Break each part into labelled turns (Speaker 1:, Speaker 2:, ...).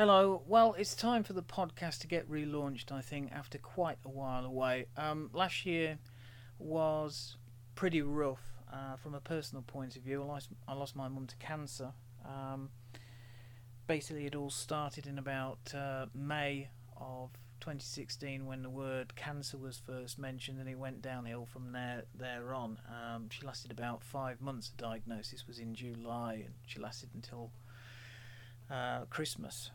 Speaker 1: Hello. Well, it's time for the podcast to get relaunched, I think, after quite a while away. Um, last year was pretty rough uh, from a personal point of view. I lost, I lost my mum to cancer. Um, basically, it all started in about uh, May of 2016 when the word cancer was first mentioned, and it went downhill from there there on. Um, she lasted about five months. The diagnosis was in July, and she lasted until uh, Christmas.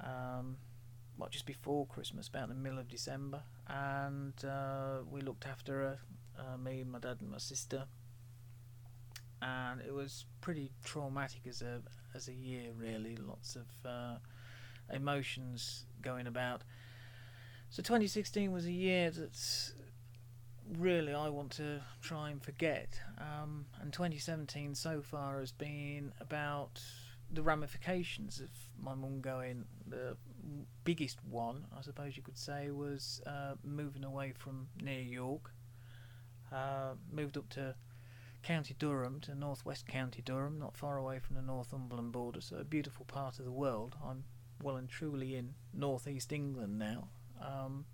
Speaker 1: Um, well, just before Christmas, about the middle of December, and uh, we looked after her, uh, me, my dad, and my sister. And it was pretty traumatic as a as a year, really. Lots of uh, emotions going about. So 2016 was a year that really I want to try and forget. Um, and 2017 so far has been about the ramifications of my mum going. The biggest one, I suppose you could say, was uh, moving away from near York. Uh, moved up to County Durham, to northwest County Durham, not far away from the Northumberland border, so a beautiful part of the world. I'm well and truly in northeast England now. Um,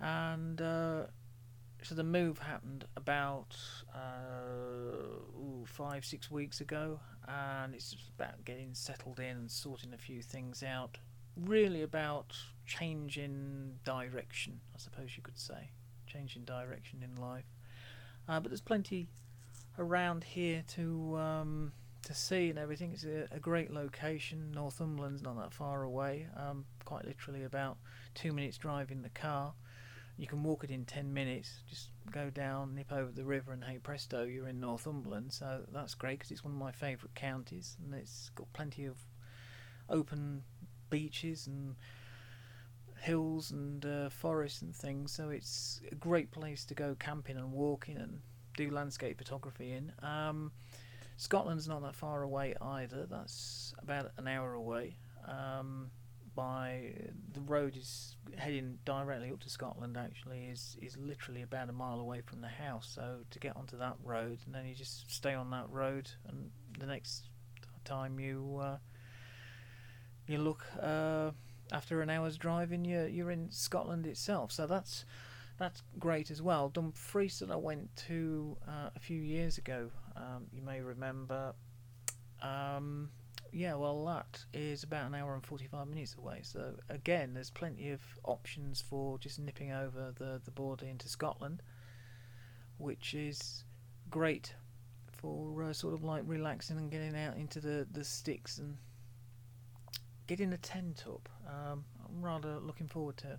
Speaker 1: and uh, so the move happened about uh, ooh, five, six weeks ago, and it's about getting settled in and sorting a few things out. Really about changing direction, I suppose you could say, changing direction in life. Uh, but there's plenty around here to um, to see and everything. It's a, a, great location. Northumberland's not that far away. Um, quite literally about two minutes drive in the car. You can walk it in ten minutes. Just go down, nip over the river, and hey presto, you're in Northumberland. So that's great because it's one of my favourite counties, and it's got plenty of open beaches and hills and uh, forests and things. So it's a great place to go camping and walking and do landscape photography in. Um, Scotland's not that far away either. That's about an hour away. Um, by the road is heading directly up to Scotland. Actually, is is literally about a mile away from the house. So to get onto that road, and then you just stay on that road, and the next time you uh, you look uh, after an hour's driving, you're you're in Scotland itself. So that's that's great as well. Dumfries that I went to uh, a few years ago. Um, you may remember. Um, yeah, well, that is about an hour and 45 minutes away. So, again, there's plenty of options for just nipping over the, the border into Scotland, which is great for uh, sort of like relaxing and getting out into the, the sticks and getting a tent up. Um, I'm rather looking forward to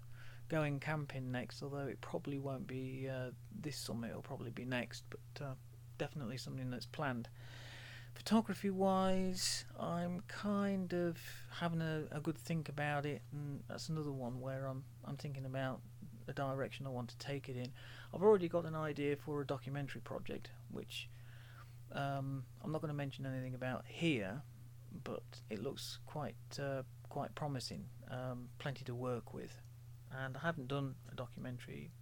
Speaker 1: going camping next, although it probably won't be uh, this summer, it'll probably be next, but uh, definitely something that's planned. Photography wise, I'm kind of having a, a good think about it, and that's another one where I'm I'm thinking about the direction I want to take it in. I've already got an idea for a documentary project, which um, I'm not going to mention anything about here, but it looks quite uh, quite promising. Um, plenty to work with, and I haven't done a documentary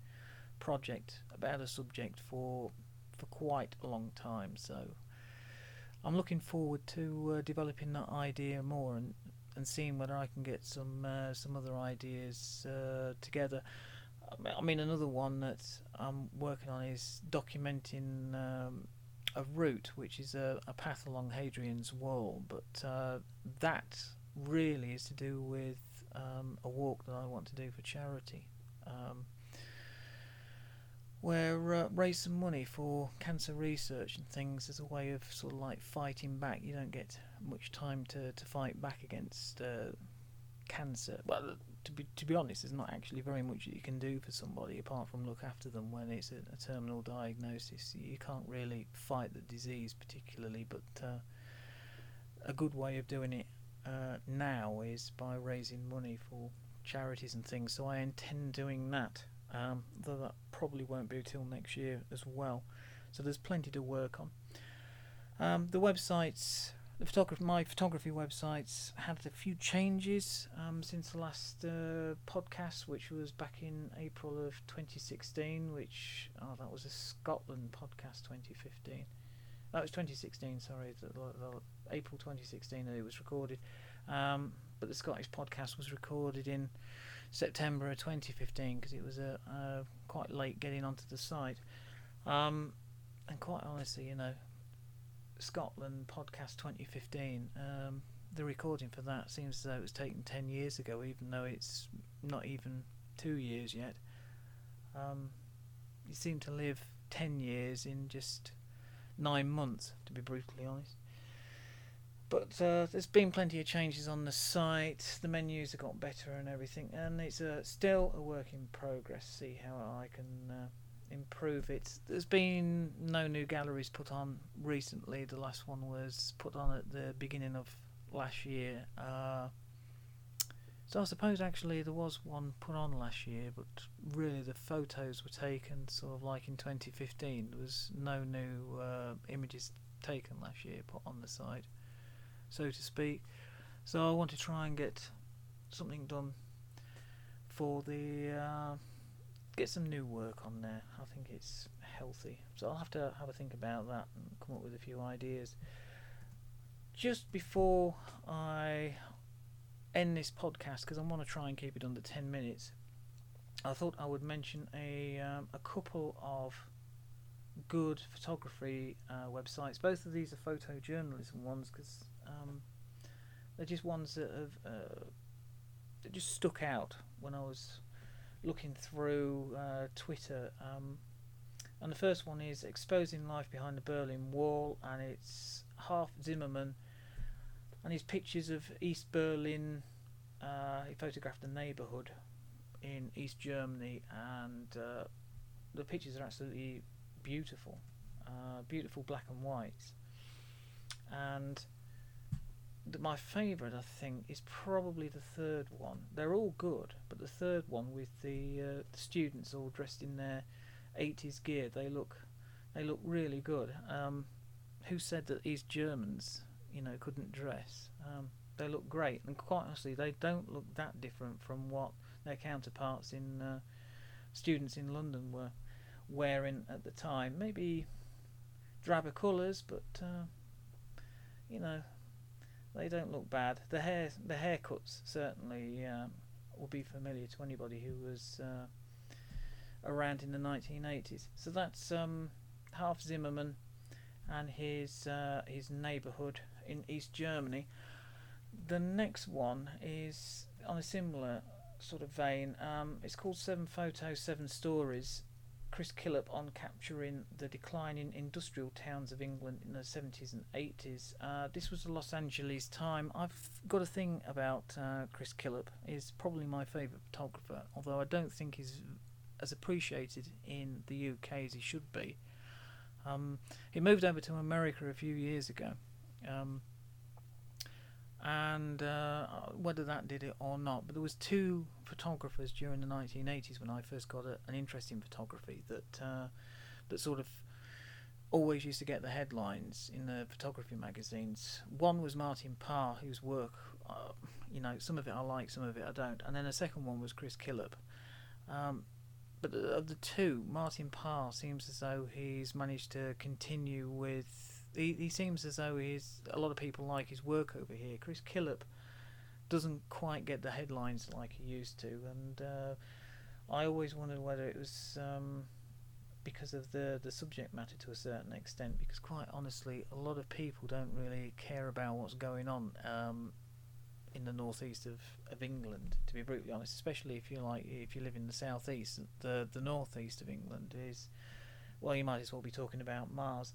Speaker 1: project about a subject for for quite a long time, so I'm looking forward to uh, developing that idea more and, and seeing whether I can get some uh, some other ideas uh, together. I mean, another one that I'm working on is documenting um, a route, which is a, a, path along Hadrian's Wall, but uh, that really is to do with um, a walk that I want to do for charity. Um, where uh, raise some money for cancer research and things as a way of sort of like fighting back. You don't get much time to, to fight back against uh, cancer. Well, to be to be honest, there's not actually very much that you can do for somebody apart from look after them when it's a, a terminal diagnosis. You can't really fight the disease particularly, but uh, a good way of doing it uh, now is by raising money for charities and things. So I intend doing that um, though that probably won't be till next year as well. So there's plenty to work on. Um, the websites, the my photography websites had a few changes um, since the last uh, podcast, which was back in April of 2016. Which oh, that was a Scotland podcast 2015. That was 2016. Sorry, the, the April 2016 that it was recorded. Um, but the Scottish podcast was recorded in September of 2015 because it was a uh, quite late getting onto the site. Um, and quite honestly, you know, Scotland podcast 2015. Um, the recording for that seems as though it was taken 10 years ago, even though it's not even two years yet. Um, you seem to live 10 years in just nine months, to be brutally honest. But uh, there's been plenty of changes on the site. The menus have got better and everything, and it's uh, still a work in progress. See how I can uh, improve it. There's been no new galleries put on recently. The last one was put on at the beginning of last year. Uh, so I suppose actually there was one put on last year, but really the photos were taken sort of like in 2015. There was no new uh, images taken last year put on the site, so to speak. So I want to try and get something done for the uh, get some new work on there. I think it's healthy. So I'll have to have a think about that and come up with a few ideas. Just before I end this podcast, because I want to try and keep it under 10 minutes, I thought I would mention a, um, a couple of good photography uh, websites. Both of these are photojournalism ones because um, they're just ones that have uh, that just stuck out when I was looking through uh, Twitter. Um, and the first one is Exposing Life Behind the Berlin Wall, and it's Harf Zimmermann, and his pictures of East Berlin. Uh, he photographed the neighbourhood in East Germany, and uh, the pictures are absolutely beautiful, uh, beautiful black and white. And my favourite, I think, is probably the third one. They're all good, but the third one with the, uh, the students all dressed in their 80s gear, they look they look really good. Um, who said that these Germans, you know, couldn't dress? Um, they look great, and quite honestly, they don't look that different from what their counterparts in uh, students in London were wearing at the time. Maybe drabber colours, but uh, you know, they don't look bad. The hair, the haircuts certainly um, will be familiar to anybody who was uh, around in the 1980s. So that's um, Harf Zimmermann and his uh, his neighbourhood in East Germany. The next one is on a similar sort of vein. Um, it's called Seven Photos, Seven Stories, Chris Killip on capturing the decline in industrial towns of England in the 70s and 80s. Uh, this was the Los Angeles time. I've got a thing about uh, Chris Killip. He's probably my favourite photographer, although I don't think he's as appreciated in the UK as he should be. Um, he moved over to America a few years ago. Um, and uh, whether that did it or not. But there was two photographers during the 1980s when I first got a, an interest in photography that uh, that sort of always used to get the headlines in the photography magazines. One was Martin Parr, whose work, uh, you know, some of it I like, some of it I don't, and then the second one was Chris Killip. Um, but of the two, Martin Parr seems as though he's managed to continue with he, he seems as though he's a lot of people like his work over here. Chris Killip doesn't quite get the headlines like he used to, and uh, I always wondered whether it was um, because of the the subject matter to a certain extent. Because quite honestly, a lot of people don't really care about what's going on. Um, in the northeast of, of England, to be brutally honest, especially if you like if you live in the southeast, the the northeast of England is well, you might as well be talking about Mars.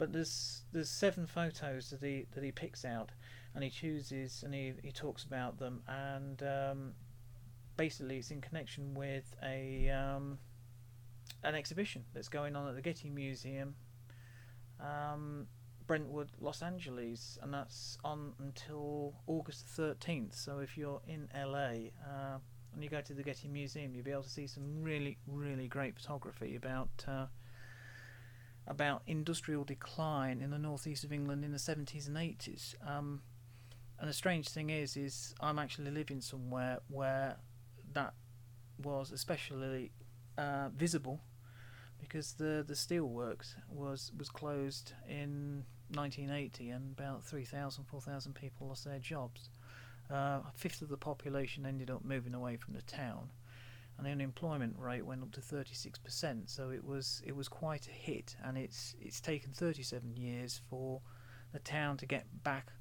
Speaker 1: But there's there's seven photos that he that he picks out, and he chooses and he, he talks about them, and um, basically it's in connection with a um, an exhibition that's going on at the Getty Museum, um, Brentwood, Los Angeles, and that's on until August thirteenth. So if you're in LA. Uh, and you go to the Getty Museum, you'll be able to see some really, really great photography about uh, about industrial decline in the northeast of England in the 70s and 80s. Um, and the strange thing is, is I'm actually living somewhere where that was especially uh, visible because the the steelworks was was closed in 1980 and about 3,000 4,000 people lost their jobs uh, a fifth of the population ended up moving away from the town, and the unemployment rate went up to 36%. So it was it was quite a hit, and it's it's taken 37 years for the town to get back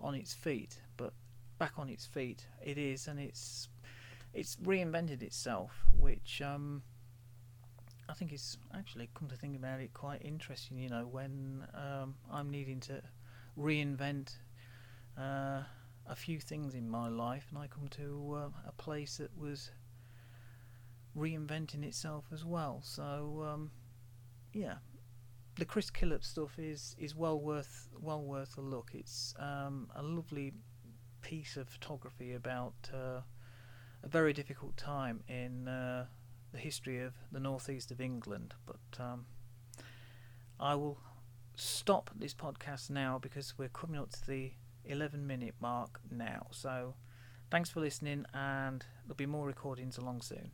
Speaker 1: on its feet. But back on its feet, it is, and it's it's reinvented itself, which um, I think is actually come to think about it quite interesting. You know, when um, I'm needing to reinvent uh, a few things in my life, and I come to uh, a place that was reinventing itself as well. So um, yeah, the Chris Killip stuff is is well worth well worth a look. It's um, a lovely piece of photography about uh, a very difficult time in uh, the history of the northeast of England. But um, I will stop this podcast now because we're coming up to the 11 minute mark now. So thanks for listening, and there'll be more recordings along soon.